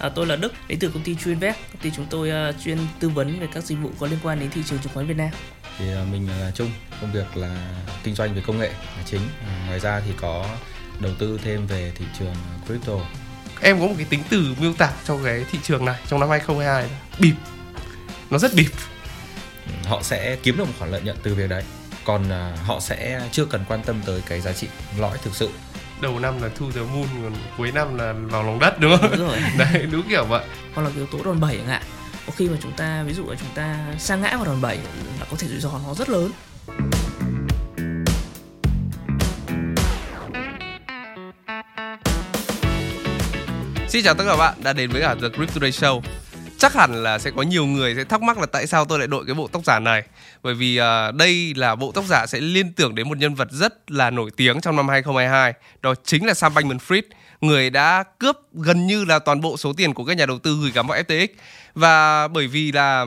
À, tôi là Đức, đến từ công ty Chuyinvest. Công ty chúng tôi uh, chuyên tư vấn về các dịch vụ có liên quan đến thị trường chứng khoán Việt Nam. Thì uh, mình là Trung, công việc là kinh doanh về công nghệ là chính. Uh, ngoài ra thì có đầu tư thêm về thị trường crypto. Em có một cái tính từ miêu tả trong cái thị trường này trong năm 2022 bịp. Nó rất bịp. Họ sẽ kiếm được một khoản lợi nhuận từ việc đấy. Còn uh, họ sẽ chưa cần quan tâm tới cái giá trị lõi thực sự đầu năm là thu the moon còn cuối năm là vào lòng đất đúng không? Đúng rồi. Đấy đúng kiểu vậy. Hoặc là yếu tố đòn bẩy chẳng hạn. Có khi mà chúng ta ví dụ là chúng ta sa ngã vào đòn bẩy là có thể rủi ro nó rất lớn. Xin chào tất cả các bạn đã đến với cả The Crypto Day Show chắc hẳn là sẽ có nhiều người sẽ thắc mắc là tại sao tôi lại đội cái bộ tóc giả này. Bởi vì uh, đây là bộ tóc giả sẽ liên tưởng đến một nhân vật rất là nổi tiếng trong năm 2022 đó chính là Sam Bankman-Fried người đã cướp gần như là toàn bộ số tiền của các nhà đầu tư gửi gắm vào FTX và bởi vì là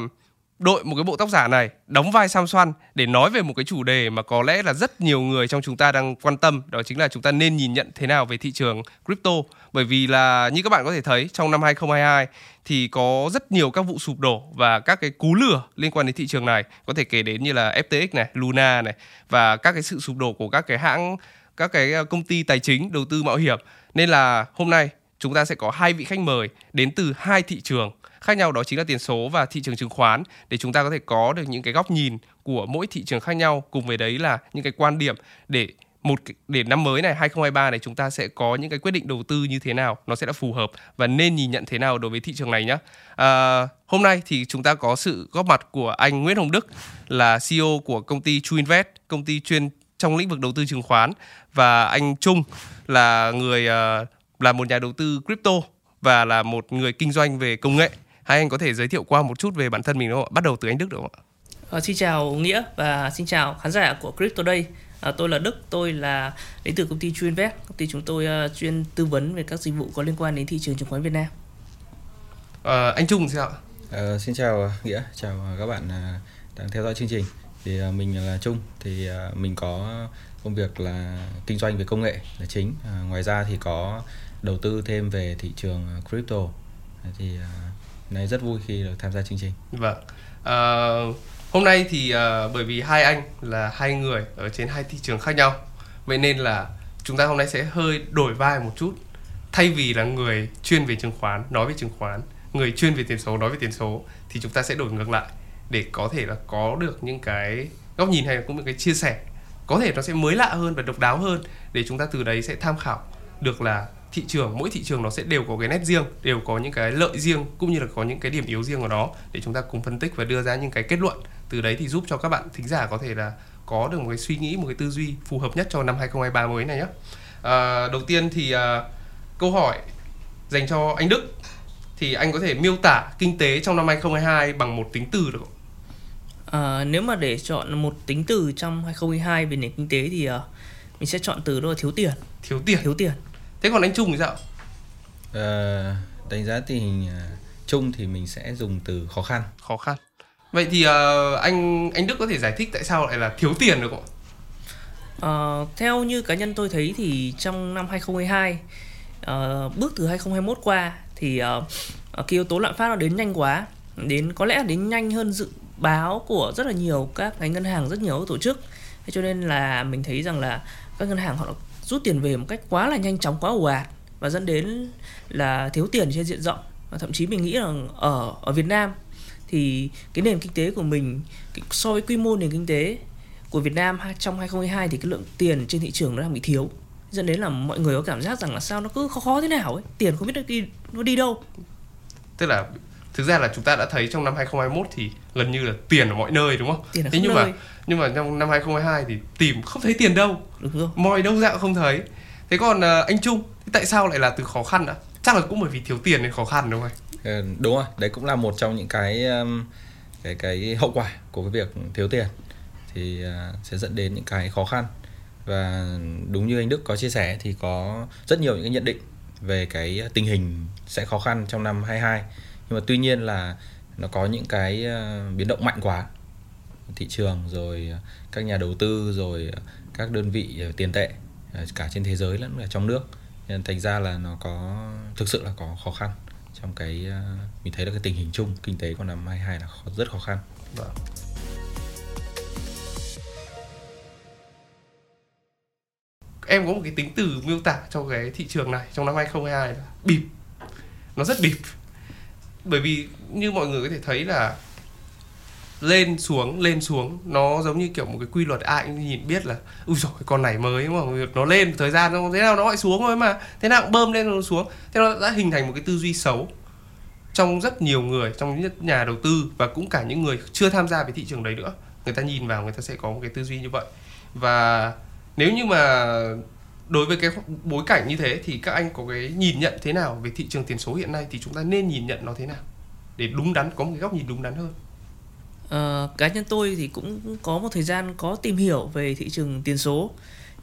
đội một cái bộ tóc giả này đóng vai Sam Xoan để nói về một cái chủ đề mà có lẽ là rất nhiều người trong chúng ta đang quan tâm đó chính là chúng ta nên nhìn nhận thế nào về thị trường crypto. Bởi vì là như các bạn có thể thấy trong năm 2022 thì có rất nhiều các vụ sụp đổ và các cái cú lừa liên quan đến thị trường này có thể kể đến như là FTX này, Luna này và các cái sự sụp đổ của các cái hãng các cái ờ, công ty tài chính đầu tư mạo hiểm. Nên là hôm nay chúng ta sẽ có hai vị khách mời đến từ hai thị trường khác nhau đó chính là tiền số và thị trường chứng khoán. Để chúng ta có thể có được những cái góc nhìn của mỗi thị trường khác nhau cùng với đấy là những cái quan điểm để một để năm mới này 2023 này chúng ta sẽ có những cái quyết định đầu tư như thế nào nó sẽ là phù hợp và nên nhìn nhận thế nào đối với thị trường này nhé à, hôm nay thì chúng ta có sự góp mặt của anh Nguyễn Hồng Đức là CEO của công ty True Invest công ty chuyên trong lĩnh vực đầu tư chứng khoán và anh Trung là người à, là một nhà đầu tư crypto và là một người kinh doanh về công nghệ hai anh có thể giới thiệu qua một chút về bản thân mình không ạ bắt đầu từ anh Đức được không ạ à, xin chào Nghĩa và xin chào khán giả của Crypto Day À, tôi là Đức, tôi là đến từ công ty True Invest. Công ty chúng tôi uh, chuyên tư vấn về các dịch vụ có liên quan đến thị trường chứng khoán Việt Nam. À, anh Trung sao ạ? À, xin chào Nghĩa, chào các bạn đang theo dõi chương trình. Thì uh, mình là Trung, thì uh, mình có công việc là kinh doanh về công nghệ là chính. À, ngoài ra thì có đầu tư thêm về thị trường crypto. Thì uh, này rất vui khi được tham gia chương trình. Vâng. à, Hôm nay thì à, bởi vì hai anh là hai người ở trên hai thị trường khác nhau Vậy nên là chúng ta hôm nay sẽ hơi đổi vai một chút Thay vì là người chuyên về chứng khoán nói về chứng khoán Người chuyên về tiền số nói về tiền số Thì chúng ta sẽ đổi ngược lại Để có thể là có được những cái góc nhìn hay là cũng những cái chia sẻ Có thể nó sẽ mới lạ hơn và độc đáo hơn Để chúng ta từ đấy sẽ tham khảo được là thị trường mỗi thị trường nó sẽ đều có cái nét riêng đều có những cái lợi riêng cũng như là có những cái điểm yếu riêng của nó để chúng ta cùng phân tích và đưa ra những cái kết luận từ đấy thì giúp cho các bạn thính giả có thể là có được một cái suy nghĩ một cái tư duy phù hợp nhất cho năm 2023 mới này nhé à, đầu tiên thì à, câu hỏi dành cho anh Đức thì anh có thể miêu tả kinh tế trong năm 2022 bằng một tính từ được không? À, nếu mà để chọn một tính từ trong 2022 về nền kinh tế thì uh, mình sẽ chọn từ đó là thiếu tiền. Thiếu tiền. Thiếu tiền. Thế còn anh Trung thì sao? À, đánh giá tình hình chung thì mình sẽ dùng từ khó khăn. Khó khăn. Vậy thì uh, anh anh Đức có thể giải thích tại sao lại là thiếu tiền được không? Uh, theo như cá nhân tôi thấy thì trong năm 2022 uh, bước từ 2021 qua thì uh, cái yếu tố lạm phát nó đến nhanh quá đến có lẽ là đến nhanh hơn dự báo của rất là nhiều các cái ngân hàng rất nhiều tổ chức thế cho nên là mình thấy rằng là các ngân hàng họ rút tiền về một cách quá là nhanh chóng, quá ồ ạt và dẫn đến là thiếu tiền trên diện rộng. Và thậm chí mình nghĩ rằng ở ở Việt Nam thì cái nền kinh tế của mình so với quy mô nền kinh tế của Việt Nam trong 2022 thì cái lượng tiền trên thị trường nó đang bị thiếu. Dẫn đến là mọi người có cảm giác rằng là sao nó cứ khó khó thế nào ấy, tiền không biết nó đi nó đi đâu. Tức là thực ra là chúng ta đã thấy trong năm 2021 thì gần như là tiền ở mọi nơi đúng không? Tiền ở Thế nhưng nơi. mà nhưng mà trong năm 2022 thì tìm không thấy tiền đâu. Đúng rồi. Mọi đâu dạo không thấy. Thế còn uh, anh Trung, tại sao lại là từ khó khăn ạ? Chắc là cũng bởi vì thiếu tiền nên khó khăn đúng không? Ừ, đúng rồi đấy cũng là một trong những cái um, cái cái hậu quả của cái việc thiếu tiền thì uh, sẽ dẫn đến những cái khó khăn và đúng như anh Đức có chia sẻ thì có rất nhiều những cái nhận định về cái tình hình sẽ khó khăn trong năm 22 nhưng mà tuy nhiên là nó có những cái ờ, biến động mạnh quá thị trường rồi ờ, các nhà đầu tư rồi ờ, các đơn vị tiền tệ cả trên thế giới lẫn là trong nước nên thành ra là nó có thực sự là có khó khăn trong cái mình thấy là cái tình hình chung kinh tế của năm 22 là khó, rất khó khăn. Vâng. Em có một cái tính từ miêu tả cho cái thị trường này trong năm 2022 là bịp. Nó rất bịp. Bởi vì như mọi người có thể thấy là lên xuống lên xuống, nó giống như kiểu một cái quy luật ai cũng nhìn biết là, ui rồi con này mới mà nó lên thời gian nó thế nào nó lại xuống thôi mà. Thế nào cũng bơm lên nó xuống. Thế nó đã hình thành một cái tư duy xấu trong rất nhiều người, trong những nhà đầu tư và cũng cả những người chưa tham gia về thị trường đấy nữa. Người ta nhìn vào người ta sẽ có một cái tư duy như vậy. Và nếu như mà đối với cái bối cảnh như thế thì các anh có cái nhìn nhận thế nào về thị trường tiền số hiện nay thì chúng ta nên nhìn nhận nó thế nào? Để đúng đắn có một cái góc nhìn đúng đắn hơn. À, cá nhân tôi thì cũng có một thời gian có tìm hiểu về thị trường tiền số.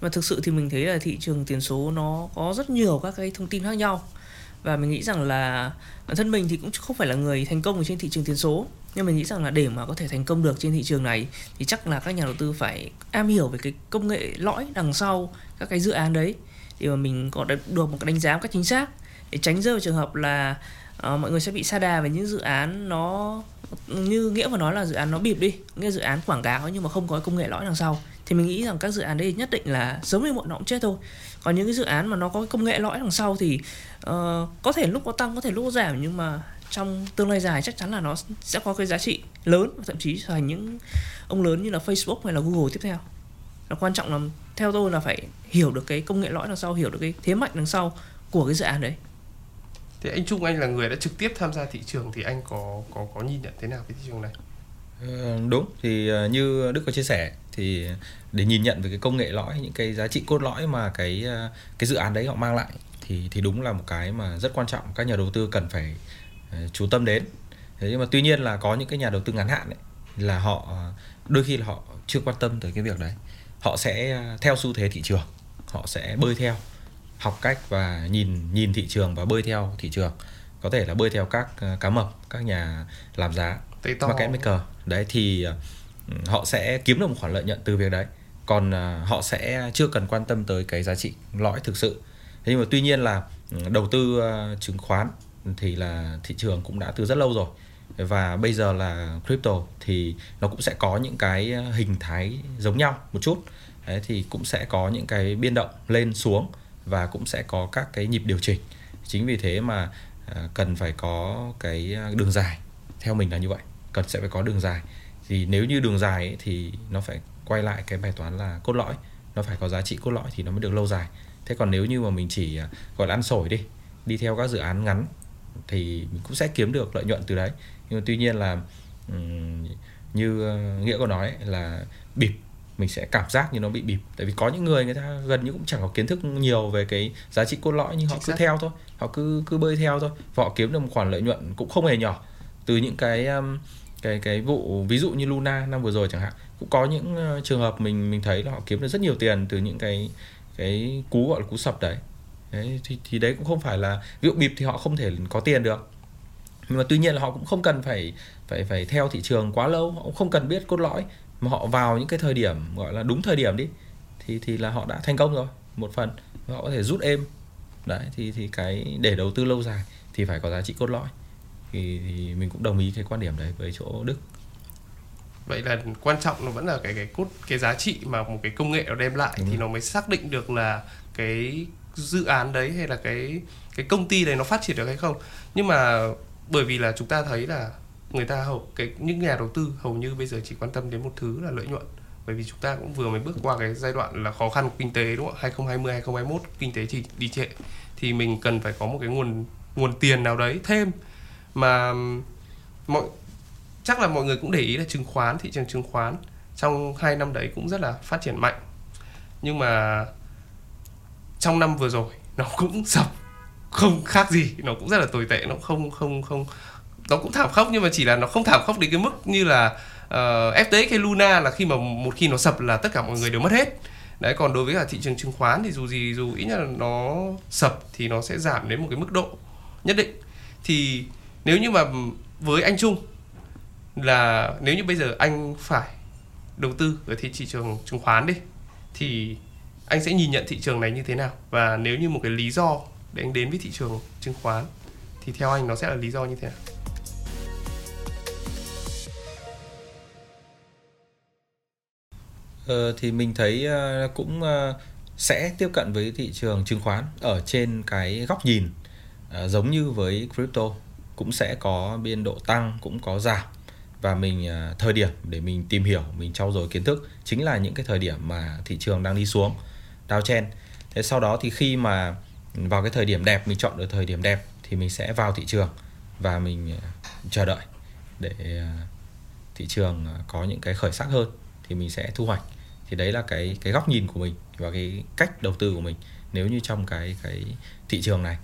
Mà thực sự thì mình thấy là thị trường tiền số nó có rất nhiều các cái thông tin khác nhau và mình nghĩ rằng là bản thân mình thì cũng không phải là người thành công ở trên thị trường tiền số. Nhưng mình nghĩ rằng là để mà có thể thành công được trên thị trường này thì chắc là các nhà đầu tư phải am hiểu về cái công nghệ lõi đằng sau các cái dự án đấy. Để mà mình có được một cái đánh giá một cách chính xác. Để tránh rơi vào trường hợp là uh, mọi người sẽ bị sa đà về những dự án nó như nghĩa mà nói là dự án nó bịp đi. Nghĩa dự án quảng cáo nhưng mà không có công nghệ lõi đằng sau thì mình nghĩ rằng các dự án đấy nhất định là sớm hay muộn nó cũng chết thôi. Còn những cái dự án mà nó có công nghệ lõi đằng sau thì uh, có thể lúc có tăng có thể lúc có giảm nhưng mà trong tương lai dài chắc chắn là nó sẽ có cái giá trị lớn thậm chí thành những ông lớn như là Facebook hay là Google tiếp theo. Nó quan trọng là theo tôi là phải hiểu được cái công nghệ lõi đằng sau hiểu được cái thế mạnh đằng sau của cái dự án đấy. Thì anh Trung anh là người đã trực tiếp tham gia thị trường thì anh có có có nhìn nhận thế nào về thị trường này? Ờ, đúng thì ờ, như Đức có chia sẻ thì để nhìn nhận về cái công nghệ lõi những cái giá trị cốt lõi mà cái ờ, cái dự án đấy họ mang lại thì thì đúng là một cái mà rất quan trọng các nhà đầu tư cần phải chú tâm đến. Thế nhưng mà tuy nhiên là có những cái nhà đầu tư ngắn hạn ấy, là họ đôi khi là họ chưa quan tâm tới cái việc đấy. Họ sẽ theo xu thế thị trường họ sẽ bơi theo học cách và nhìn nhìn thị trường và bơi theo thị trường. Có thể là bơi theo các cá mập các nhà làm giá market maker. Đấy thì họ sẽ kiếm được một khoản lợi nhuận từ việc đấy còn à, họ sẽ chưa cần quan tâm tới cái giá trị lõi thực sự. Thế nhưng mà tuy nhiên là ừ, đầu tư à, chứng khoán thì là thị trường cũng đã từ rất lâu rồi. Và bây giờ là crypto thì nó cũng sẽ có những cái hình thái giống nhau một chút. Đấy thì cũng sẽ có những cái biên động lên xuống và cũng sẽ có các cái nhịp điều chỉnh. Chính vì thế mà à, cần phải có cái đường dài. Theo mình là như vậy cần sẽ phải có đường dài. Thì nếu như đường dài ấy, thì nó phải quay lại cái bài toán là cốt lõi. Nó phải có giá trị cốt lõi thì nó mới được lâu dài. Thế còn nếu như mà mình chỉ à, gọi là ăn sổi đi đi theo các dự án ngắn thì mình cũng sẽ kiếm được lợi nhuận từ đấy. Nhưng mà tuy nhiên là như ờ, nghĩa có nói là bịp mình sẽ cảm giác như nó bị bịp. Tại vì có những người người ta gần như cũng chẳng có kiến thức nhiều về cái giá trị cốt lõi nhưng họ cứ theo thôi. Họ cứ cứ bơi theo thôi. Và họ kiếm được một khoản lợi nhuận cũng không hề nhỏ. Từ những cái cái cái vụ ví dụ như Luna năm vừa rồi chẳng hạn cũng có những ờ, trường hợp mình mình thấy là họ kiếm được rất nhiều tiền từ những cái cái cú gọi là cú sập đấy. Đấy thì, thì đấy cũng không phải là ví dụ bịp thì họ không thể có tiền được. Nhưng mà tuy nhiên là họ cũng không cần phải phải phải theo thị trường quá lâu họ cũng không cần biết cốt lõi mà họ vào những cái thời điểm gọi là đúng thời điểm đi thì thì là họ đã thành công rồi một phần. Họ có thể rút êm. Đấy thì thì cái để đầu tư lâu dài thì phải có giá trị cốt lõi thì, thì mình cũng đồng ý cái quan điểm đấy với chỗ đức. Vậy là quan trọng nó vẫn là cái cái cốt cái giá trị mà một cái công nghệ nó đem lại Đúng thì rồi. nó mới xác định được là cái dự án đấy hay là cái cái công ty đấy nó phát triển được hay không. Nhưng mà bởi vì là chúng ta thấy là người ta hầu cái những nhà đầu tư hầu như bây giờ chỉ quan tâm đến một thứ là lợi nhuận. Bởi vì chúng ta cũng vừa mới bước qua cái giai đoạn là khó khăn của kinh tế đúng không 2020 2021 kinh tế chỉ đi trệ. Thì mình cần phải có một cái nguồn nguồn tiền nào đấy thêm mà mọi chắc là mọi người cũng để ý là chứng khoán thị trường chứng khoán trong hai năm đấy cũng rất là phát triển mạnh. Nhưng mà trong năm vừa rồi nó cũng sập không khác gì nó cũng rất là tồi tệ nó không không không nó cũng thảm khốc nhưng mà chỉ là nó không thảm khốc đến cái mức như là ờ, uh, FTX hay Luna là khi mà một khi nó sập là tất cả mọi người đều mất hết. Đấy còn đối với cả thị trường chứng khoán thì dù gì dù ít nhất là nó sập thì nó sẽ giảm đến một cái mức độ nhất định. Thì nếu như mà với anh Trung là nếu như bây giờ anh phải đầu tư ở thị trường chứng khoán đi thì anh sẽ nhìn nhận thị trường này như thế nào? Và nếu như một cái lý do để anh đến với thị trường chứng khoán thì theo anh nó sẽ là lý do như thế nào? Ờ, thì mình thấy ờ, cũng ờ, sẽ tiếp cận với thị trường chứng khoán ở trên cái góc nhìn ờ, giống như với crypto cũng sẽ có biên độ tăng cũng có giảm. Và mình à, thời điểm để mình tìm hiểu mình trau dồi kiến thức chính là những cái thời điểm mà thị trường đang đi xuống downtrend thế sau đó thì khi mà vào cái thời điểm đẹp mình chọn được thời điểm đẹp thì mình sẽ vào thị trường và mình à, chờ đợi để à, thị trường có những cái khởi sắc hơn thì mình sẽ thu hoạch. Thì đấy là cái cái góc nhìn của mình và cái cách đầu tư của mình nếu như trong cái cái thị trường này.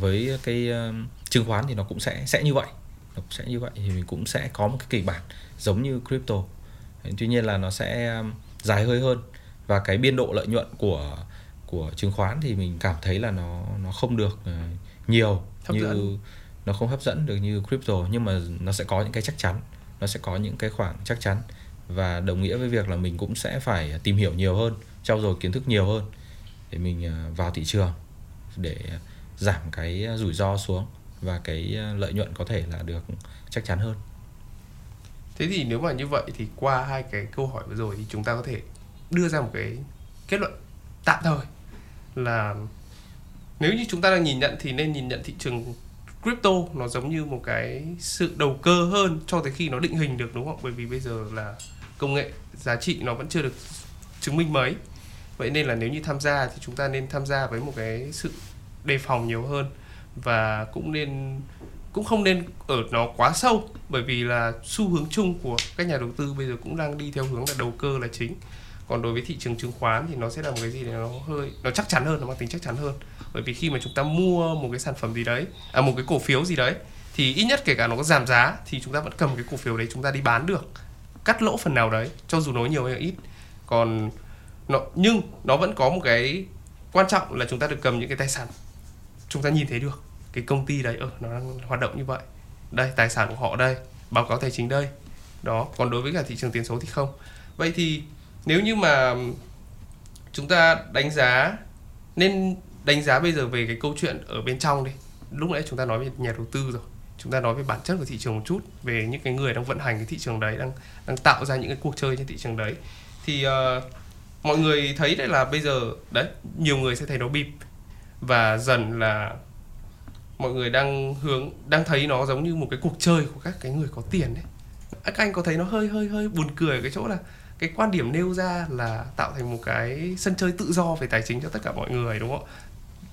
Với cái uh, chứng khoán thì nó cũng sẽ sẽ như vậy. Nó cũng sẽ như vậy thì mình cũng sẽ có một cái kịch bản giống như crypto. Tuy nhiên là nó sẽ um, dài hơi hơn. Và cái biên độ lợi nhuận của của chứng khoán thì mình cảm thấy là nó nó không được uh, nhiều hấp như dẫn. nó không hấp dẫn được như crypto. Nhưng mà nó sẽ có những cái chắc chắn. Nó sẽ có những cái khoảng chắc chắn. Và đồng nghĩa với việc là mình cũng sẽ phải tìm hiểu nhiều hơn trau dồi kiến thức nhiều hơn để mình à, vào thị trường để giảm cái rủi ro xuống và cái ờ, lợi nhuận có thể là được chắc chắn hơn. Thế thì nếu mà như vậy thì qua hai cái câu hỏi vừa rồi thì chúng ta có thể đưa ra một cái kết luận tạm thời là nếu như chúng ta đang nhìn nhận thì nên nhìn nhận thị trường crypto nó giống như một cái sự đầu cơ hơn cho tới khi nó định hình được, đúng không? Bởi vì bây giờ là công nghệ giá trị nó vẫn chưa được chứng minh mấy. Vậy nên là nếu như tham gia thì chúng ta nên tham gia với một cái sự đề phòng nhiều hơn và cũng nên, cũng không nên ở nó quá sâu, bởi vì là xu hướng chung của các nhà đầu tư bây giờ cũng đang đi theo hướng là đầu cơ là chính. Còn đối với thị trường chứng khoán thì nó sẽ là một cái gì để nó hơi, nó chắc chắn hơn, nó mang tính chắc chắn hơn. Bởi vì khi mà chúng ta mua một cái sản phẩm gì đấy à một cái cổ phiếu gì đấy, thì ít nhất kể cả nó có giảm giá thì chúng ta vẫn cầm cái cổ phiếu đấy chúng ta đi bán được, cắt lỗ phần nào đấy, cho dù nó nhiều hay ít. Còn nó, nhưng nó vẫn có một cái quan trọng là chúng ta được cầm những cái tài sản chúng ta nhìn thấy được cái công ty đấy ở nó đang hoạt động như vậy. Đây tài sản của họ đây báo cáo tài chính đây. Đó còn đối với cả thị trường tiền số thì không. Vậy thì nếu như mà chúng ta đánh giá nên đánh giá bây giờ về cái câu chuyện ở bên trong đi. Lúc nãy chúng ta nói về nhà đầu tư rồi. Chúng ta nói về bản chất của thị trường một chút về những cái người đang vận hành cái thị trường đấy đang đang tạo ra những cái cuộc chơi trên thị trường đấy. Thì uh, mọi người thấy đấy là bây giờ đấy nhiều người sẽ thấy nó bịp và dần là mọi người đang hướng đang thấy nó giống như một cái cuộc chơi của các cái người có tiền đấy các anh có thấy nó hơi hơi hơi buồn cười ở cái chỗ là cái quan điểm nêu ra là tạo thành một cái sân chơi tự do về tài chính cho tất cả mọi người đúng không?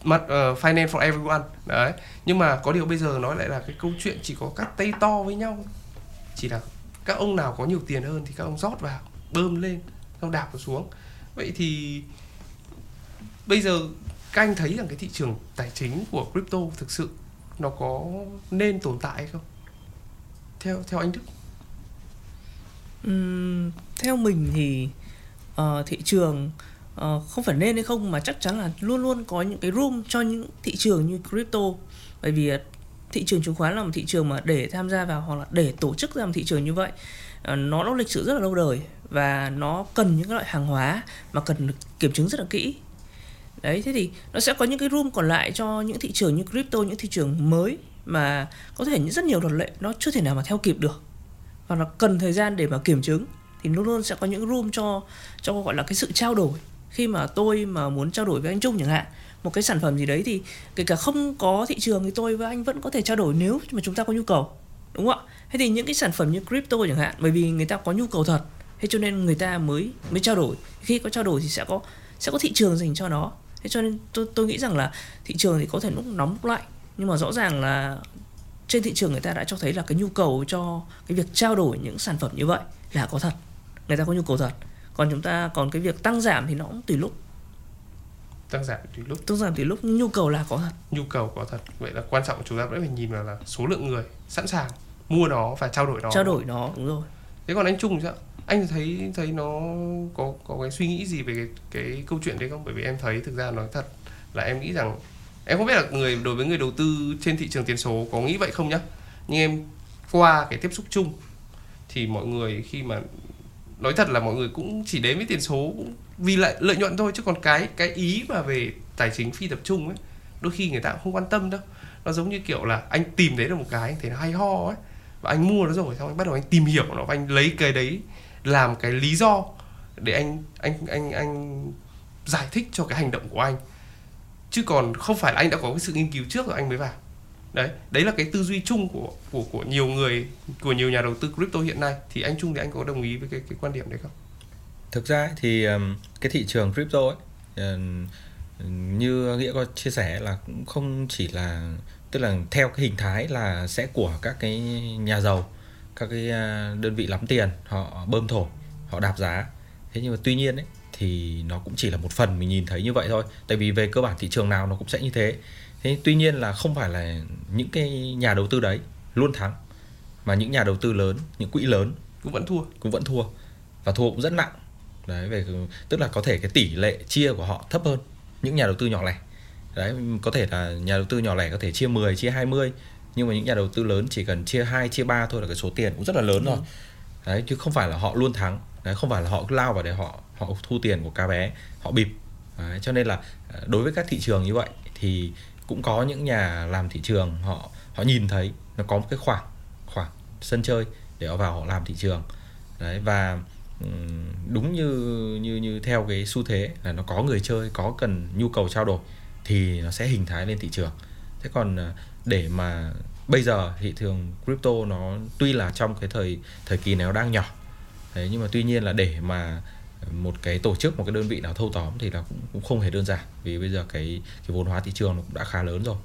Mặt uh, finance for everyone đấy. Nhưng mà có điều bây giờ nó lại là cái câu chuyện chỉ có các tay to với nhau. Chỉ là các ông nào có nhiều tiền hơn thì các ông rót vào bơm lên xong đạp nó xuống. Vậy thì bây giờ các anh thấy rằng cái thị trường tài chính của crypto thực sự nó có nên tồn tại hay không? Theo theo anh Đức. Uhm, theo mình thì uh, thị trường uh, không phải nên hay không mà chắc chắn là luôn luôn có những cái room cho những thị trường như crypto. Bởi vì ờ, thị trường chứng khoán là một thị trường mà để tham gia vào hoặc là để tổ chức ra một thị trường như vậy uh, nó có lịch sử rất là lâu đời và nó cần những loại hàng hóa mà cần được kiểm chứng rất là kỹ đấy, thế thì nó sẽ có những cái room còn lại cho những thị trường như crypto, những thị trường mới mà có thể rất nhiều luật lệ, nó chưa thể nào mà theo kịp được. Và nó cần thời gian để mà kiểm chứng. Thì luôn luôn sẽ có những room cho cho gọi là cái sự trao đổi. Khi mà tôi mà muốn trao đổi với anh Trung chẳng hạn, một cái sản phẩm gì đấy thì kể cả không có thị trường thì tôi với anh vẫn có thể trao đổi nếu mà chúng ta có nhu cầu, đúng không ạ? Thế thì những cái sản phẩm như crypto chẳng hạn, bởi vì người ta có nhu cầu thật, thế cho nên người ta mới mới trao đổi. Khi có trao đổi thì sẽ có sẽ có thị trường dành cho nó thế cho nên tôi tôi nghĩ rằng là thị trường thì có thể lúc nóng lúc lạnh. Nhưng mà rõ ràng là trên thị trường người ta đã cho thấy là cái nhu cầu cho cái việc trao đổi những sản phẩm như vậy là có thật. Người ta có nhu cầu thật. Còn chúng ta còn cái việc tăng giảm thì nó cũng tùy lúc. Tăng giảm tùy lúc. Tăng giảm tùy lúc nhu cầu là có thật. Nhu cầu có thật. Vậy là quan trọng chúng ta vẫn phải nhìn vào là số lượng người sẵn sàng mua nó và trao đổi nó. Trao đổi nó đúng rồi. Thế còn anh trung sao anh thấy thấy nó có có cái suy nghĩ gì về cái, cái câu chuyện đấy không? Bởi vì em thấy thực ra nói thật là em nghĩ rằng em không biết là người đối với người đầu tư trên thị trường tiền số có nghĩ vậy không nhá? Nhưng em qua cái tiếp xúc chung thì mọi người khi mà nói thật là mọi người cũng chỉ đến với tiền số vì lại lợi nhuận thôi chứ còn cái cái ý mà về tài chính phi tập trung ấy đôi khi người ta cũng không quan tâm đâu. Nó giống như kiểu là anh tìm thấy được một cái anh thấy nó hay ho ấy và anh mua nó rồi xong anh bắt đầu anh tìm hiểu nó và anh lấy cái đấy làm cái lý do để anh anh anh anh giải thích cho cái hành động của anh. Chứ còn không phải là anh đã có cái sự nghiên cứu trước rồi, anh mới vào. Đấy đấy là cái tư duy chung của của của nhiều người, của nhiều nhà đầu tư crypto hiện nay. Thì anh Trung thì anh có đồng ý với cái cái quan điểm đấy không? Thực ra thì cái thị trường crypto ấy như nghĩa có chia sẻ là cũng không chỉ là, tức là theo cái hình thái là sẽ của các cái nhà giàu các cái à, đơn vị lắm tiền họ bơm thổi họ đạp giá. Thế nhưng mà tuy nhiên ấy thì nó cũng chỉ là một phần mình nhìn thấy như vậy thôi. Tại vì về cơ bản thị trường nào nó cũng sẽ như thế. Thế tuy nhiên là không phải là những cái nhà đầu tư đấy luôn thắng mà những nhà đầu tư lớn những quỹ lớn cũng vẫn thua. cũng vẫn thua. Và thua cũng rất nặng. Đấy về tức là có thể cái tỷ lệ chia của họ thấp hơn những nhà đầu tư nhỏ lẻ. Đấy có thể là nhà đầu tư nhỏ lẻ có thể chia 10 chia 20 nhưng mà những nhà đầu tư lớn chỉ cần chia 2 chia 3 thôi là cái số tiền cũng rất là lớn rồi. Ừ. đấy chứ không phải là họ luôn thắng. Đấy không phải là họ lao vào để họ họ thu tiền của cá bé họ bịp. Đấy, cho nên là ờ, đối với các thị trường như vậy thì cũng có những nhà làm thị trường họ họ nhìn thấy nó có một cái khoảng khoảng sân chơi để họ vào họ làm thị trường. Đấy và đúng như như như theo cái xu thế là nó có người chơi có cần nhu cầu trao đổi thì nó sẽ hình thái lên thị trường. Thế còn ờ, để mà bây giờ thị trường crypto nó tuy là trong cái thời thời kỳ này nó đang nhỏ. Thế nhưng mà tuy nhiên là để mà một cái tổ chức một cái đơn vị nào thâu tóm thì là cũng, cũng không hề đơn giản. Vì bây giờ cái cái vốn hóa thị trường nó cũng đã khá lớn rồi.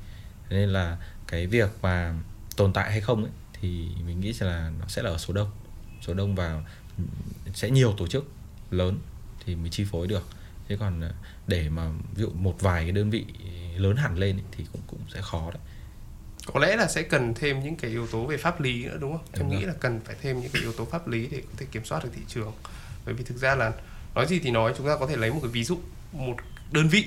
Nên là cái việc mà tồn tại hay không ấy, thì mình nghĩ là nó sẽ là ở số đông. Số đông và sẽ nhiều tổ chức lớn thì mới chi phối được. Thế còn à, để mà ví dụ một vài cái đơn vị lớn hẳn lên thì cũng cũng sẽ khó đấy có lẽ là sẽ cần thêm những cái yếu tố về pháp lý nữa đúng không? Đúng em rồi. nghĩ là cần phải thêm những cái yếu tố pháp lý để có thể kiểm soát được thị trường. Bởi vì thực ra là nói gì thì nói chúng ta có thể lấy một cái ví dụ một đơn vị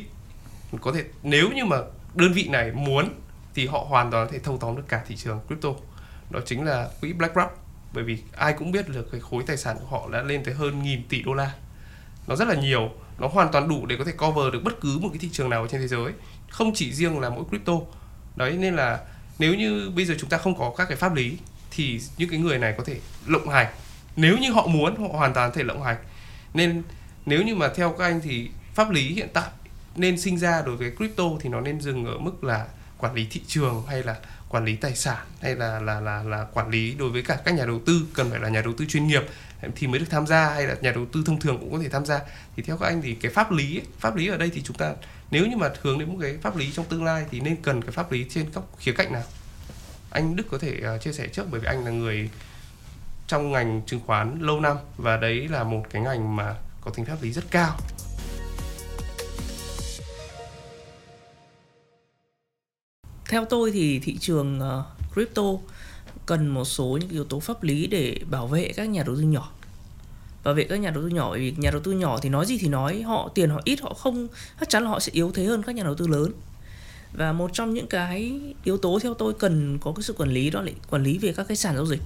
có thể nếu như mà đơn vị này muốn thì họ hoàn toàn có thể thâu tóm được cả thị trường crypto. Đó chính là quỹ BlackRock bởi vì ai cũng biết được cái khối tài sản của họ đã lên tới hơn nghìn tỷ đô la nó rất là nhiều nó hoàn toàn đủ để có thể cover được bất cứ một cái thị trường nào trên thế giới không chỉ riêng là mỗi crypto đấy nên là nếu như bây giờ chúng ta không có các cái pháp lý, thì những cái người này có thể lộng hành. Nếu như họ muốn, họ hoàn toàn có thể lộng hành. Nên nếu như mà theo các anh thì pháp lý hiện tại nên sinh ra đối với crypto thì nó nên dừng ở mức là quản lý thị trường hay là quản lý tài sản, hay là là là là quản lý đối với cả các nhà đầu tư. Cần phải là nhà đầu tư chuyên nghiệp thì mới được tham gia, hay là nhà đầu tư thông thường cũng có thể tham gia. Thì theo các anh thì cái pháp lý pháp lý ở đây thì chúng ta nếu như mà hướng đến một cái pháp lý trong tương lai thì nên cần cái pháp lý trên các khía cạnh nào? Anh Đức có thể uh, chia sẻ trước bởi vì anh là người trong ngành chứng khoán lâu năm và đấy là một cái ngành mà có tính pháp lý rất cao. Theo tôi thì thị trường ờ, crypto cần một số những yếu tố pháp lý để bảo vệ các nhà đầu tư nhỏ và về các nhà đầu tư nhỏ, bởi vì nhà đầu tư nhỏ thì nói gì thì nói, họ tiền họ ít, họ không, chắc chắn là họ sẽ yếu thế hơn các nhà đầu tư lớn. Và một trong những cái yếu tố theo tôi cần có cái sự quản lý đó là quản lý về các cái sàn giao dịch.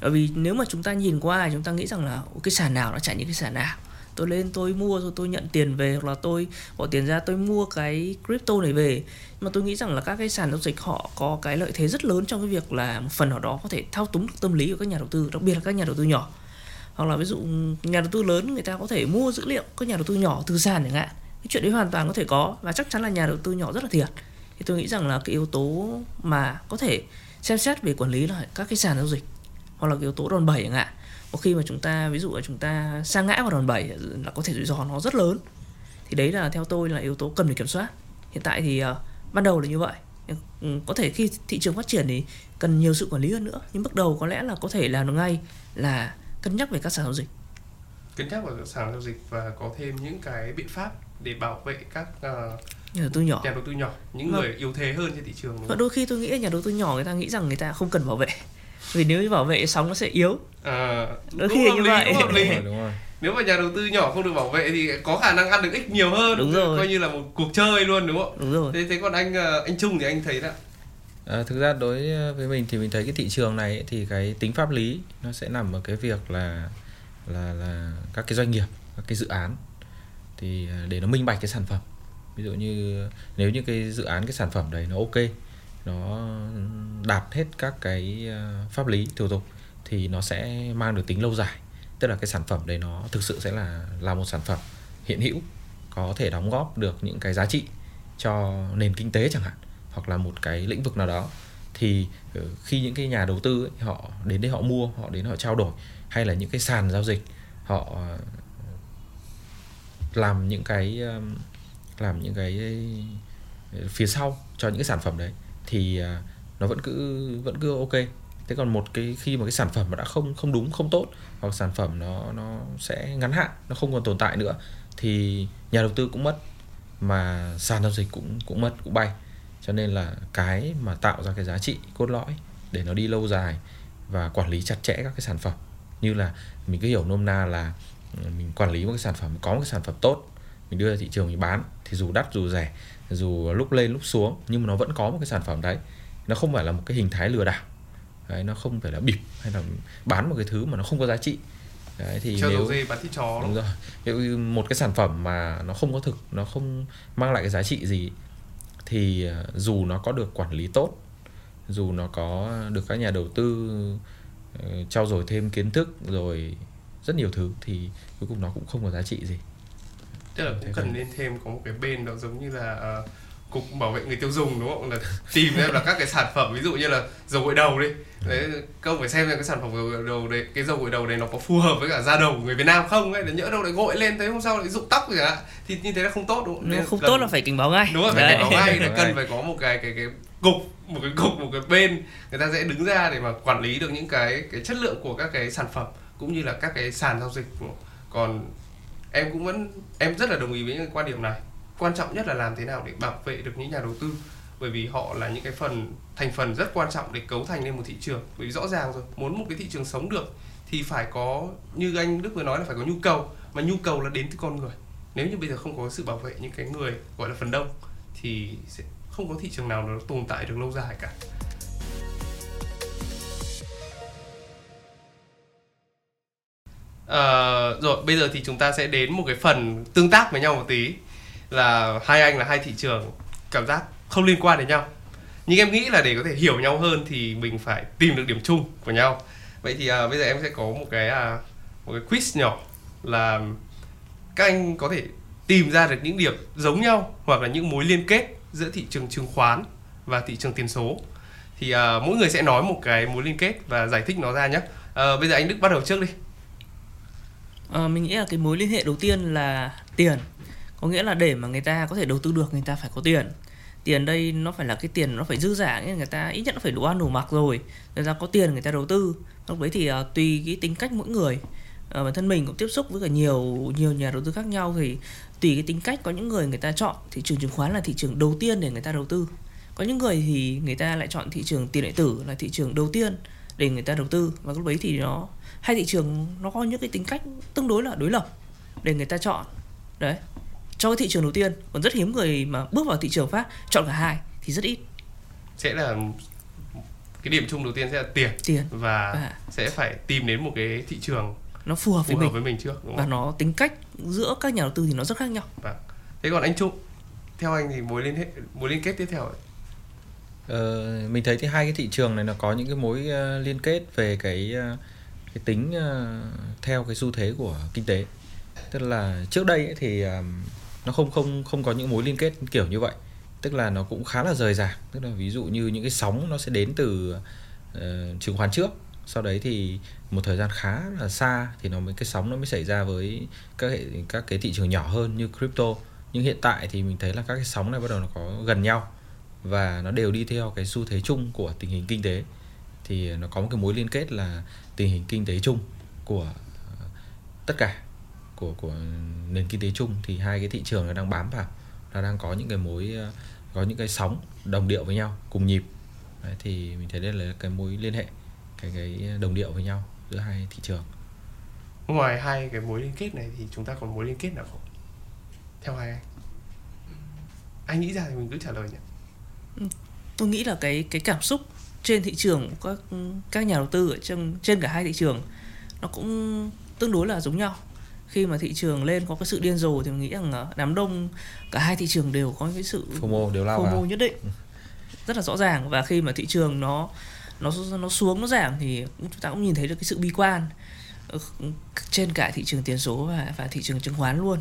Bởi vì nếu mà chúng ta nhìn qua, chúng ta nghĩ rằng là cái sàn nào nó chạy như cái sàn nào? Tôi lên tôi mua, rồi tôi nhận tiền về, hoặc là tôi bỏ tiền ra tôi mua cái crypto này về. Mà tôi nghĩ rằng là các cái sàn giao dịch họ có cái lợi thế rất lớn trong cái việc là một phần nào đó có thể thao túng được tâm lý của các nhà đầu tư, đặc biệt là các nhà đầu tư nhỏ hoặc là ví dụ nhà đầu tư lớn người ta có thể mua dữ liệu các nhà đầu tư nhỏ từ sàn chẳng hạn. Cái chuyện đấy hoàn toàn có thể có và chắc chắn là nhà đầu tư nhỏ rất là thiệt. Thì tôi nghĩ rằng là cái yếu tố mà có thể xem xét về quản lý là các cái sàn giao dịch hoặc là cái yếu tố đòn bẩy chẳng hạn. Một khi mà chúng ta ví dụ là chúng ta sa ngã vào đòn bẩy là có thể rủi ro nó rất lớn. Thì đấy là theo tôi là yếu tố cần phải kiểm soát. Hiện tại thì uh, ban đầu là như vậy. Ừ, có thể khi thị trường phát triển thì cần nhiều sự quản lý hơn nữa. Nhưng bước đầu có lẽ là có thể làm được ngay là cân nhắc về các sàn giao dịch? Cân nhắc vào các sàn giao dịch và có thêm những cái biện pháp để bảo vệ các uh, nhà đầu tư nhỏ. nhà đầu tư nhỏ những vâng. người yếu thế hơn trên thị trường và đôi khi tôi nghĩ là nhà đầu tư nhỏ người ta nghĩ rằng người ta không cần bảo vệ. Vì nếu như bảo vệ sóng nó sẽ yếu. À, đôi khi như vậy. Đúng rồi, đúng rồi. nếu mà nhà đầu tư nhỏ không được bảo vệ thì có khả năng ăn được ít nhiều hơn. Đúng rồi. Coi như là một cuộc chơi luôn đúng không? Đúng rồi. Thế thế còn anh ờ, anh trung thì anh thấy đó À, thực ra đối ờ, với mình thì mình thấy cái thị trường này thì cái tính pháp lý nó sẽ nằm ở cái việc là là là các cái doanh nghiệp các cái dự án. Thì ờ, để nó minh bạch cái sản phẩm. Ví dụ như nếu như cái dự án cái sản phẩm đấy nó ok nó đạt hết các cái pháp lý thủ tục thì nó sẽ mang được tính lâu dài. Tức là cái sản phẩm đấy nó thực sự sẽ là là một sản phẩm hiện hữu có thể đóng góp được những cái giá trị cho nền kinh tế chẳng hạn hoặc là một cái lĩnh vực nào đó thì ờ, khi những cái nhà đầu tư ấy, họ đến đây họ mua họ đến họ trao đổi hay là những cái sàn giao dịch họ ờ, làm những cái làm những cái ờ, phía sau cho những cái sản phẩm đấy thì nó vẫn cứ vẫn cứ ok. Thế còn một cái khi mà cái sản phẩm mà đã không không đúng không tốt hoặc sản phẩm nó nó sẽ ngắn hạn nó không còn tồn tại nữa thì nhà đầu tư cũng mất mà sàn giao dịch cũng cũng mất cũng bay cho nên là cái mà tạo ra cái giá trị cốt lõi để nó đi lâu dài và quản lý chặt chẽ các cái sản phẩm. Như là mình cứ hiểu nôm na là ừ, mình quản lý một cái sản phẩm có một cái sản phẩm tốt mình đưa ra thị trường mình bán thì dù đắt dù rẻ dù lúc lên lúc xuống nhưng mà nó vẫn có một cái sản phẩm đấy. Nó không phải là một cái hình thái lừa đảo. Đấy, nó không phải là bịp hay là bán một cái thứ mà nó không có giá trị. Đấy thì Treo nếu dê bán thịt chó đúng rồi. Nếu một cái sản phẩm mà nó không có thực nó không mang lại cái giá trị gì thì ờ, dù nó có được quản lý tốt dù nó có được các nhà đầu tư ờ, trau dồi thêm kiến thức rồi rất nhiều thứ thì cuối cùng nó cũng không có giá trị gì. Tức là cũng cần nên thêm có một cái bên đó giống như là ờ, cục bảo vệ người tiêu dùng đúng không? Là tìm xem là các cái sản phẩm ví dụ như là dầu gội đầu đi. Đấy câu phải xem là cái sản phẩm dầu gội đầu đấy cái dầu gội đầu đấy nó có phù hợp với cả da đầu của người Việt Nam không ấy. Để nhỡ đâu lại gội lên tới hôm sau lại rụng tóc rồi ạ thì như thế là không tốt đúng không? Nên không cần- tốt là phải cảnh báo ngay. Đúng rồi phải Đấy. cảnh báo ngay. Là cần phải có một cái cái cái cục một cái cục một cái bên người ta sẽ đứng ra để mà quản lý được những cái cái chất lượng của các cái sản phẩm cũng như là các cái sàn giao dịch còn em cũng vẫn em rất là đồng ý với những cái quan điểm này quan trọng nhất là làm thế nào để bảo vệ được những nhà đầu tư. Bởi vì họ là những cái phần thành phần rất quan trọng để cấu thành nên một thị trường. Bởi vì rõ ràng rồi muốn một cái thị trường sống được thì phải có như anh Đức vừa nói là phải có nhu cầu. Mà nhu cầu là đến từ con người. Nếu như bây giờ không có sự bảo vệ những cái người gọi là phần đông thì sẽ không có thị trường nào nó tồn tại được lâu dài cả. À, rồi bây giờ thì chúng ta sẽ đến một cái phần tương tác với nhau một tí là hai anh là hai thị trường cảm giác không liên quan đến nhau. Nhưng em nghĩ là để có thể hiểu nhau hơn thì mình phải tìm được điểm chung của nhau. Vậy thì à, bây giờ em sẽ có một cái à, một cái quiz nhỏ là các anh có thể tìm ra được những điểm giống nhau hoặc là những mối liên kết giữa thị trường chứng khoán và thị trường tiền số. Thì à, mỗi người sẽ nói một cái mối liên kết và giải thích nó ra nhé. À, bây giờ anh Đức bắt đầu trước đi. À, mình nghĩ là cái mối liên hệ đầu tiên là tiền có nghĩa là để mà người ta có thể đầu tư được người ta phải có tiền. Tiền đây nó phải là cái tiền nó phải dư giả nghĩa là người ta ít nhất nó phải đủ ăn đủ mặc rồi. Người ta có tiền người ta đầu tư. Lúc đấy thì uh, tùy cái tính cách mỗi người. Uh, bản thân mình cũng tiếp xúc với cả nhiều nhiều nhà đầu tư khác nhau thì tùy cái tính cách có những người người ta chọn thị trường chứng khoán là thị trường đầu tiên để người ta đầu tư. Có những người thì người ta lại chọn thị trường tiền điện tử là thị trường đầu tiên để người ta đầu tư. Và lúc đấy thì nó hai thị trường nó có những cái tính cách tương đối là đối lập để người ta chọn. Đấy cho cái thị trường đầu tiên còn rất hiếm người mà bước vào thị trường phát chọn cả hai thì rất ít. Sẽ là cái điểm chung đầu tiên sẽ là tiền. Tiền. Và và sẽ phải tìm đến một cái thị trường nó phù hợp phù với hợp mình. với mình trước đúng và không? nó tính cách giữa các nhà đầu tư thì nó rất khác nhau. Thế còn anh Trung theo anh thì mối liên hệ mối liên kết tiếp theo ấy. Ờ, mình thấy thì hai cái thị trường này nó có những cái mối ờ, liên kết về cái ờ, cái tính ờ, theo cái xu thế của kinh tế. Tức là trước đây ấy thì nó không không không có những mối liên kết kiểu như vậy. Tức là nó cũng khá là rời rạc. Tức là ví dụ như những cái sóng nó sẽ đến từ ờ, uh, chứng khoán trước. Sau đấy thì một thời gian khá là xa thì nó mới cái sóng nó mới xảy ra với các hệ các cái thị trường nhỏ hơn như crypto. Nhưng hiện tại thì mình thấy là các cái sóng này bắt đầu nó có gần nhau và nó đều đi theo cái xu thế chung của tình hình kinh tế. Thì nó có một cái mối liên kết là tình hình kinh tế chung của ờ, tất cả của của nền kinh tế chung thì hai cái thị trường nó đang bám vào nó đang có những cái mối ờ, có những cái sóng đồng điệu với nhau cùng nhịp Đấy, thì mình thấy đây là cái mối liên hệ cái cái đồng điệu với nhau giữa hai thị trường Ngoài hai cái mối liên kết này thì chúng ta còn mối liên kết nào không? Theo hai anh. Anh nghĩ ra thì mình cứ trả lời nhé. tôi nghĩ là cái cái cảm xúc trên thị trường của các các nhà đầu tư ở trên trên cả hai thị trường nó cũng tương đối là giống nhau khi mà thị trường lên có cái sự điên rồ thì mình nghĩ rằng ờ, đám đông cả hai thị trường đều có cái sự FOMO đều lao FOMO vào. nhất định. Rất là rõ ràng. Và khi mà thị trường nó nó nó xuống nó giảm thì chúng ta cũng nhìn thấy được cái sự bi quan trên cả thị trường tiền số và và thị trường chứng khoán luôn.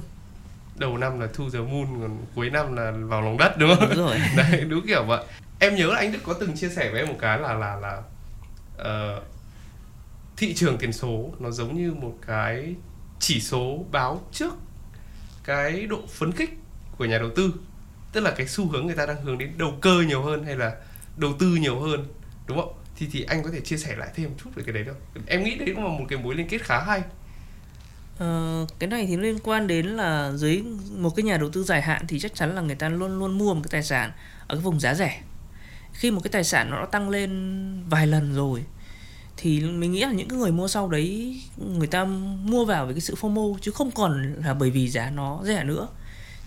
Đầu năm là thu the moon còn cuối năm là vào lòng đất đúng không? Đúng rồi. Đấy đúng kiểu vậy. Em nhớ là anh đức có từng chia sẻ với em một cái là là là uh, thị trường tiền số nó giống như một cái chỉ số báo trước cái độ phấn khích của nhà đầu tư. Tức là cái xu hướng người ta đang hướng đến đầu cơ nhiều hơn hay là đầu tư nhiều hơn đúng không? Thì thì anh có thể chia sẻ lại thêm một chút về cái đấy không? Em nghĩ đấy cũng là một cái mối liên kết khá hay. Ờ, cái này thì liên quan đến là dưới một cái nhà đầu tư dài hạn thì chắc chắn là người ta luôn luôn mua một cái tài sản ở cái vùng giá rẻ. Khi một cái tài sản nó đã tăng lên vài lần rồi thì mình nghĩ là những cái người mua sau đấy, người ta mua vào với cái sự FOMO chứ không còn là bởi vì giá nó rẻ nữa.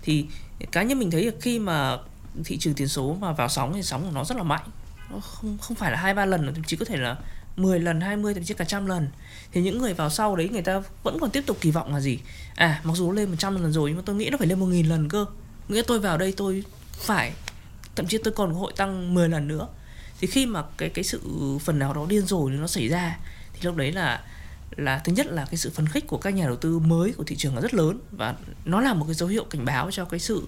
Thì cá nhân mình thấy là khi mà thị trường tiền số mà vào sóng thì sóng của nó rất là mạnh. Nó không không phải là hai, ba lần, thậm chí có thể là 10 lần 20 thậm chí cả trăm lần. Thì những người vào sau đấy, người ta vẫn còn tiếp tục kỳ vọng là gì? À mặc dù lên 100 lần rồi, nhưng mà tôi nghĩ nó phải lên một nghìn lần cơ. Nghĩa tôi vào đây tôi phải, thậm chí tôi còn có hội tăng 10 lần nữa thì khi mà cái cái sự phần nào đó điên rồ nó xảy ra thì lúc đấy là là thứ nhất là cái sự phấn khích của các nhà đầu tư mới của thị trường là rất lớn và nó là một cái dấu hiệu cảnh báo cho cái sự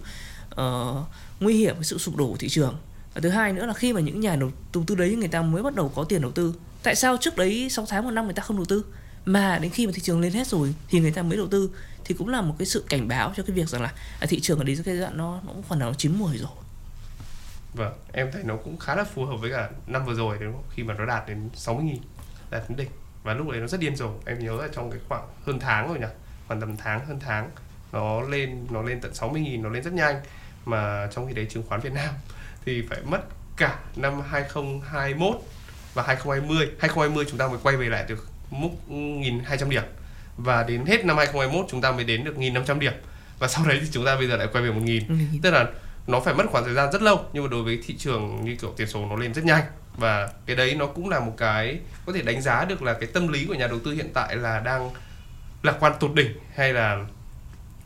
uh, nguy hiểm cái sự sụp đổ của thị trường. Và thứ hai nữa là khi mà những nhà đầu tư đấy người ta mới bắt đầu có tiền đầu tư tại sao trước đấy 6 tháng một năm người ta không đầu tư? Mà đến khi mà thị trường lên hết rồi thì người ta mới đầu tư thì cũng là một cái sự cảnh báo cho cái việc rằng là à, thị trường ở đến cái giai đoạn nó, nó cũng phần nào nó chín mùi rồi. Vâng, em thấy nó cũng khá là phù hợp với cả năm vừa rồi đúng không? Khi mà nó đạt đến 60 nghìn đạt đến đỉnh. Và lúc đấy nó rất điên rồ. Em nhớ là trong cái khoảng hơn tháng rồi nhỉ? Khoảng tầm tháng hơn tháng nó lên nó lên tận 60 nghìn nó lên rất nhanh. Mà trong khi đấy chứng khoán Việt Nam thì phải mất cả năm 2021 và 2020 2020 chúng ta mới quay về lại được mức 1.200 điểm. Và đến hết năm 2021 chúng ta mới đến được 1.500 điểm. Và sau đấy thì chúng ta bây giờ lại quay về 1.000 tức là nó phải mất khoảng thời gian rất lâu, nhưng mà đối với thị trường như kiểu tiền số nó lên rất nhanh. Và cái đấy nó cũng là một cái có thể đánh giá được là cái tâm lý của nhà đầu tư hiện tại là đang lạc quan tột đỉnh hay là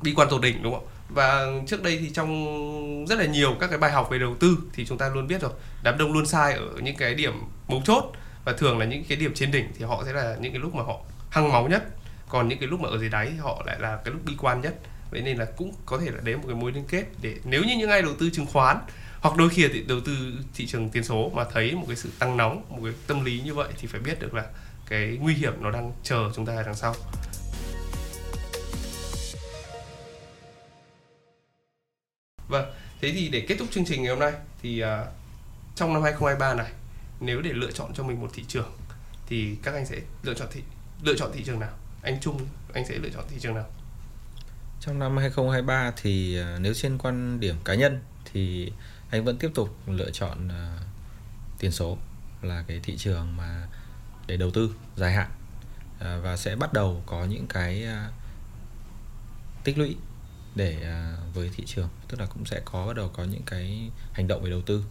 bi quan tột đỉnh, đúng không và trước đây thì trong rất là nhiều các cái bài học về đầu tư thì chúng ta luôn biết rồi, đám đông luôn sai ở những cái điểm mấu chốt và thường là những cái điểm trên đỉnh thì họ sẽ là những cái lúc mà họ hăng máu nhất, còn những cái lúc mà ở dưới đáy thì họ lại là cái lúc bi quan nhất vậy nên là cũng có thể là đấy một cái mối liên kết để nếu như những ai đầu tư chứng khoán hoặc đôi khi thì đầu tư thị trường tiền số mà thấy một cái sự tăng nóng một cái tâm lý như vậy thì phải biết được là cái nguy hiểm nó đang chờ chúng ta đằng sau Vâng, thế thì để kết thúc chương trình ngày hôm nay thì uh, trong năm 2023 này nếu để lựa chọn cho mình một thị trường thì các anh sẽ lựa chọn thị lựa chọn thị trường nào? Anh Trung anh sẽ lựa chọn thị trường nào? Trong năm 2023 thì ờ, nếu trên quan điểm cá nhân thì anh vẫn tiếp tục lựa chọn ờ, tiền số là cái thị trường mà để đầu tư dài hạn ờ, và sẽ bắt đầu có những cái tích lũy để với thị trường. Tức là cũng sẽ có bắt đầu có những cái hành động về đầu tư.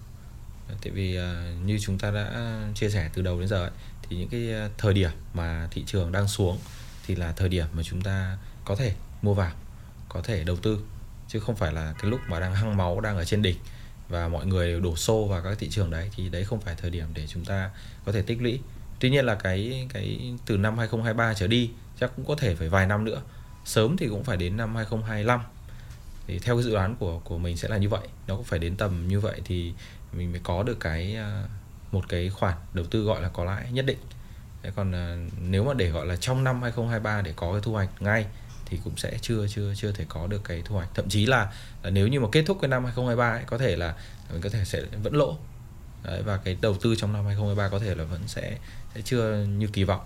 Tại vì như chúng ta đã chia sẻ từ đầu đến giờ ấy, thì những cái thời điểm mà thị trường đang xuống thì là thời điểm mà chúng ta có thể mua vào có thể đầu tư, chứ không phải là cái lúc mà đang hăng máu, đang ở trên đỉnh và mọi người đổ xô vào các thị trường đấy, thì đấy không phải thời điểm để chúng ta có thể tích lũy. Tuy nhiên là cái cái từ năm 2023 trở đi, chắc cũng có thể phải vài năm nữa. Sớm thì cũng phải đến năm 2025 thì theo cái dự đoán của của mình sẽ là như vậy. Nó cũng phải đến tầm như vậy thì mình mới có được cái à, một cái khoản đầu tư gọi là có lãi nhất định. Thế còn à, nếu mà để gọi là trong năm 2023 để có cái thu hoạch ngay thì cũng sẽ chưa chưa chưa thể có được cái thu hoạch thậm chí là, là nếu như mà kết thúc cái năm 2023 ấy, có thể là mình có thể sẽ vẫn lỗ Đấy, và cái đầu tư trong năm 2023 có thể là vẫn sẽ sẽ chưa như kỳ vọng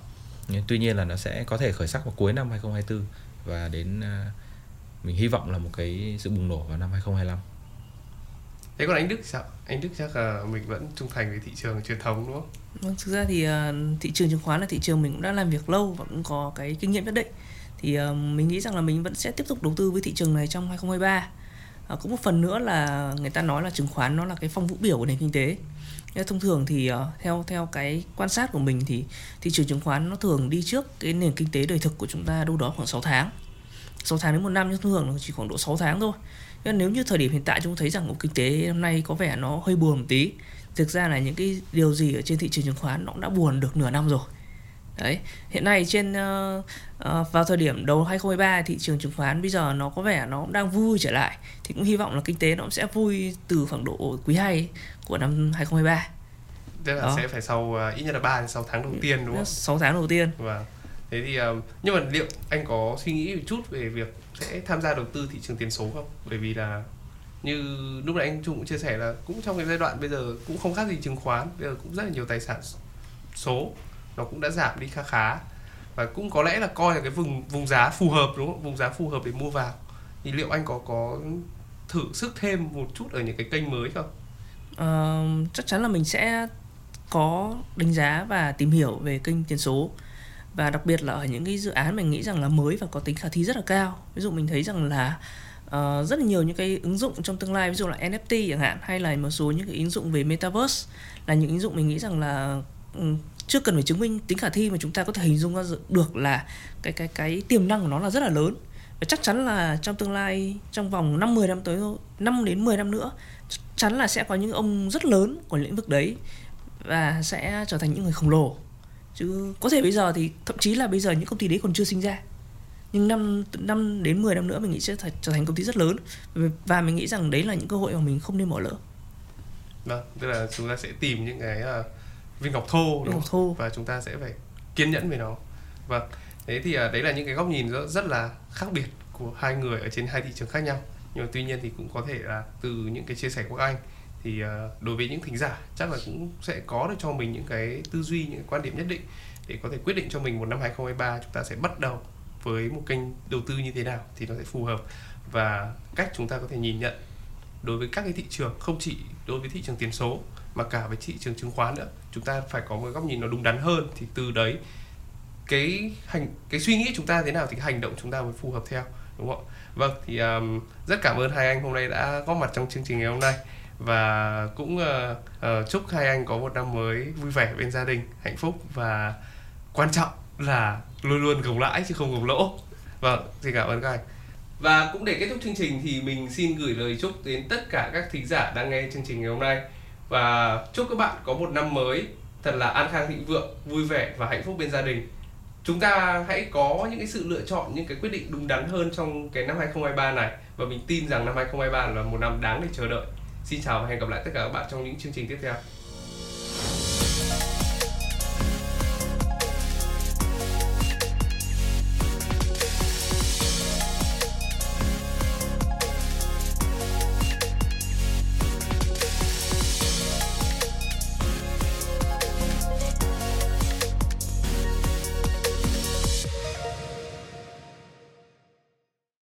nhưng tuy nhiên là nó sẽ có thể khởi sắc vào cuối năm 2024 và đến uh, mình hy vọng là một cái sự bùng nổ vào năm 2025 Thế còn anh Đức sao? Anh Đức chắc là mình vẫn trung thành với thị trường truyền thống đúng không? Vâng, thực ra thì uh, thị trường chứng khoán là thị trường mình cũng đã làm việc lâu và cũng có cái kinh nghiệm nhất định. Thì ờ, mình nghĩ rằng là mình vẫn sẽ tiếp tục đầu tư với thị trường này trong 2023. Ờ, cũng một phần nữa là người ta nói là chứng khoán nó là cái phong vũ biểu của nền kinh tế. Thông thường thì uh, theo theo cái quan sát của mình thì thị trường chứng khoán nó thường đi trước cái nền kinh tế đời thực của chúng ta đâu đó khoảng 6 tháng 6 tháng đến một năm nhưng thường chỉ khoảng độ 6 tháng thôi nên nếu như thời điểm hiện tại chúng thấy rằng kinh tế năm nay có vẻ nó hơi buồn một tí thực ra là những cái điều gì ở trên thị trường chứng khoán nó cũng đã buồn được nửa năm rồi đấy hiện nay trên uh, uh, vào thời điểm đầu 2023 thị trường chứng khoán bây giờ nó có vẻ nó cũng đang vui trở lại thì cũng hy vọng là kinh tế nó cũng sẽ vui từ khoảng độ quý 2 của năm 2023 tức là Đó. sẽ phải sau uh, ít nhất là 3 6 tháng đầu tiên đúng không? 6 tháng đầu tiên. Vâng. Thế thì uh, nhưng mà liệu anh có suy nghĩ một chút về việc sẽ tham gia đầu tư thị trường tiền số không? Bởi vì là như lúc nãy anh Trung cũng chia sẻ là cũng trong cái giai đoạn bây giờ cũng không khác gì chứng khoán, bây giờ cũng rất là nhiều tài sản số nó cũng đã giảm đi khá khá và cũng có lẽ là coi là cái vùng vùng giá phù hợp đúng không? Vùng giá phù hợp để mua vào. Thì liệu anh có có thử sức thêm một chút ở những cái kênh mới không? à, chắc chắn là mình sẽ có đánh giá và tìm hiểu về kênh tiền số và đặc biệt là ở những cái dự án mình nghĩ rằng là mới và có tính khả thi rất là cao ví dụ mình thấy rằng là uh, rất là nhiều những cái ứng dụng trong tương lai ví dụ là NFT chẳng hạn hay là một số những cái ứng dụng về metaverse là những ứng dụng mình nghĩ rằng là chưa cần phải chứng minh tính khả thi mà chúng ta có thể hình dung ra được là cái cái cái tiềm năng của nó là rất là lớn. Và chắc chắn là trong tương lai trong vòng 5 10 năm tới 5 đến 10 năm nữa chắc chắn là sẽ có những ông rất lớn của lĩnh vực đấy và sẽ trở thành những người khổng lồ. Chứ có thể bây giờ thì thậm chí là bây giờ những công ty đấy còn chưa sinh ra. Nhưng năm năm đến 10 năm nữa mình nghĩ sẽ trở thành công ty rất lớn. Và mình nghĩ rằng đấy là những cơ hội mà mình không nên bỏ lỡ. Vâng, tức là chúng ta sẽ tìm những cái uh, viên ngọc thô, viên ngọc thô và chúng ta sẽ phải kiên nhẫn với nó. Vâng, thế thì uh, đấy là những cái góc nhìn rất, là khác biệt của hai người ở trên hai thị trường khác nhau. Nhưng mà tuy nhiên thì cũng có thể là từ những cái chia sẻ của anh thì uh, đối với những thính giả chắc là cũng sẽ có được cho mình những cái tư duy những cái quan điểm nhất định để có thể quyết định cho mình một năm 2023 chúng ta sẽ bắt đầu với một kênh đầu tư như thế nào thì nó sẽ phù hợp và cách chúng ta có thể nhìn nhận đối với các cái thị trường không chỉ đối với thị trường tiền số mà cả với thị trường chứng khoán nữa chúng ta phải có một góc nhìn nó đúng đắn hơn. Thì từ đấy cái hành cái suy nghĩ chúng ta thế nào thì cái hành động chúng ta mới phù hợp theo đúng không ạ? Vâng thì um, rất cảm ơn hai anh hôm nay đã góp mặt trong chương trình ngày hôm nay. Và cũng uh, uh, chúc hai anh có một năm mới vui vẻ bên gia đình hạnh phúc. Và quan trọng là luôn luôn gồng lãi chứ không gồng lỗ. Vâng xin cảm ơn các anh. Và cũng để kết thúc chương trình thì mình xin gửi lời chúc đến tất cả các thính giả đang nghe chương trình ngày hôm nay và chúc các bạn có một năm mới thật là an khang thịnh vượng, vui vẻ và hạnh phúc bên gia đình. Chúng ta hãy có những cái sự lựa chọn, những cái quyết định đúng đắn hơn trong cái năm 2023 này. Và mình tin rằng năm 2023 là một năm đáng để chờ đợi. Xin chào và hẹn gặp lại tất cả các bạn trong những chương trình tiếp theo.